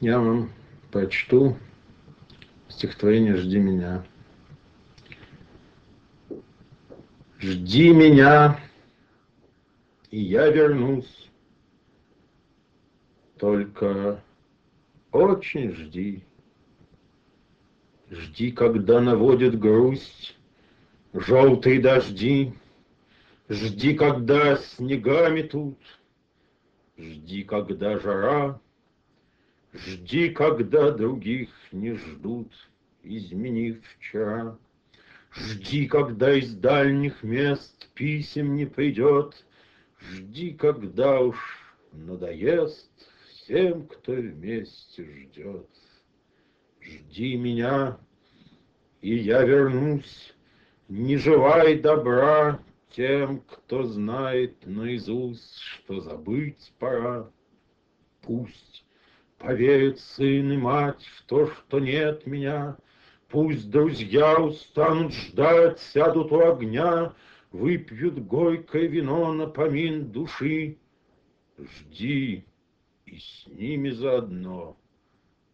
Я вам прочту стихотворение «Жди меня». Жди меня, и я вернусь. Только очень жди. Жди, когда наводит грусть Желтые дожди. Жди, когда снегами тут. Жди, когда жара. Жди, когда других не ждут, Изменив вчера. Жди, когда из дальних мест Писем не придет. Жди, когда уж надоест Всем, кто вместе ждет. Жди меня, и я вернусь, Не желай добра Тем, кто знает наизусть, Что забыть пора. Пусть Поверит сын и мать в то, что нет меня. Пусть друзья устанут ждать, сядут у огня, Выпьют горькое вино на помин души. Жди, и с ними заодно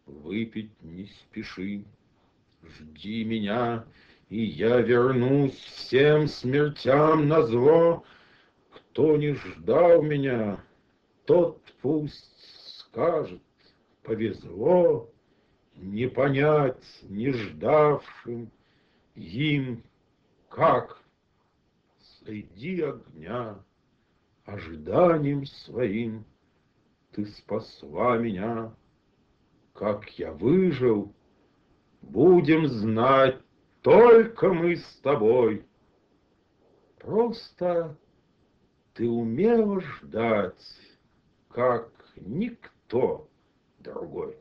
выпить не спеши. Жди меня, и я вернусь всем смертям на зло. Кто не ждал меня, тот пусть скажет, повезло Не понять не ждавшим им, как среди огня Ожиданием своим ты спасла меня. Как я выжил, будем знать только мы с тобой. Просто ты умела ждать, как никто they're good.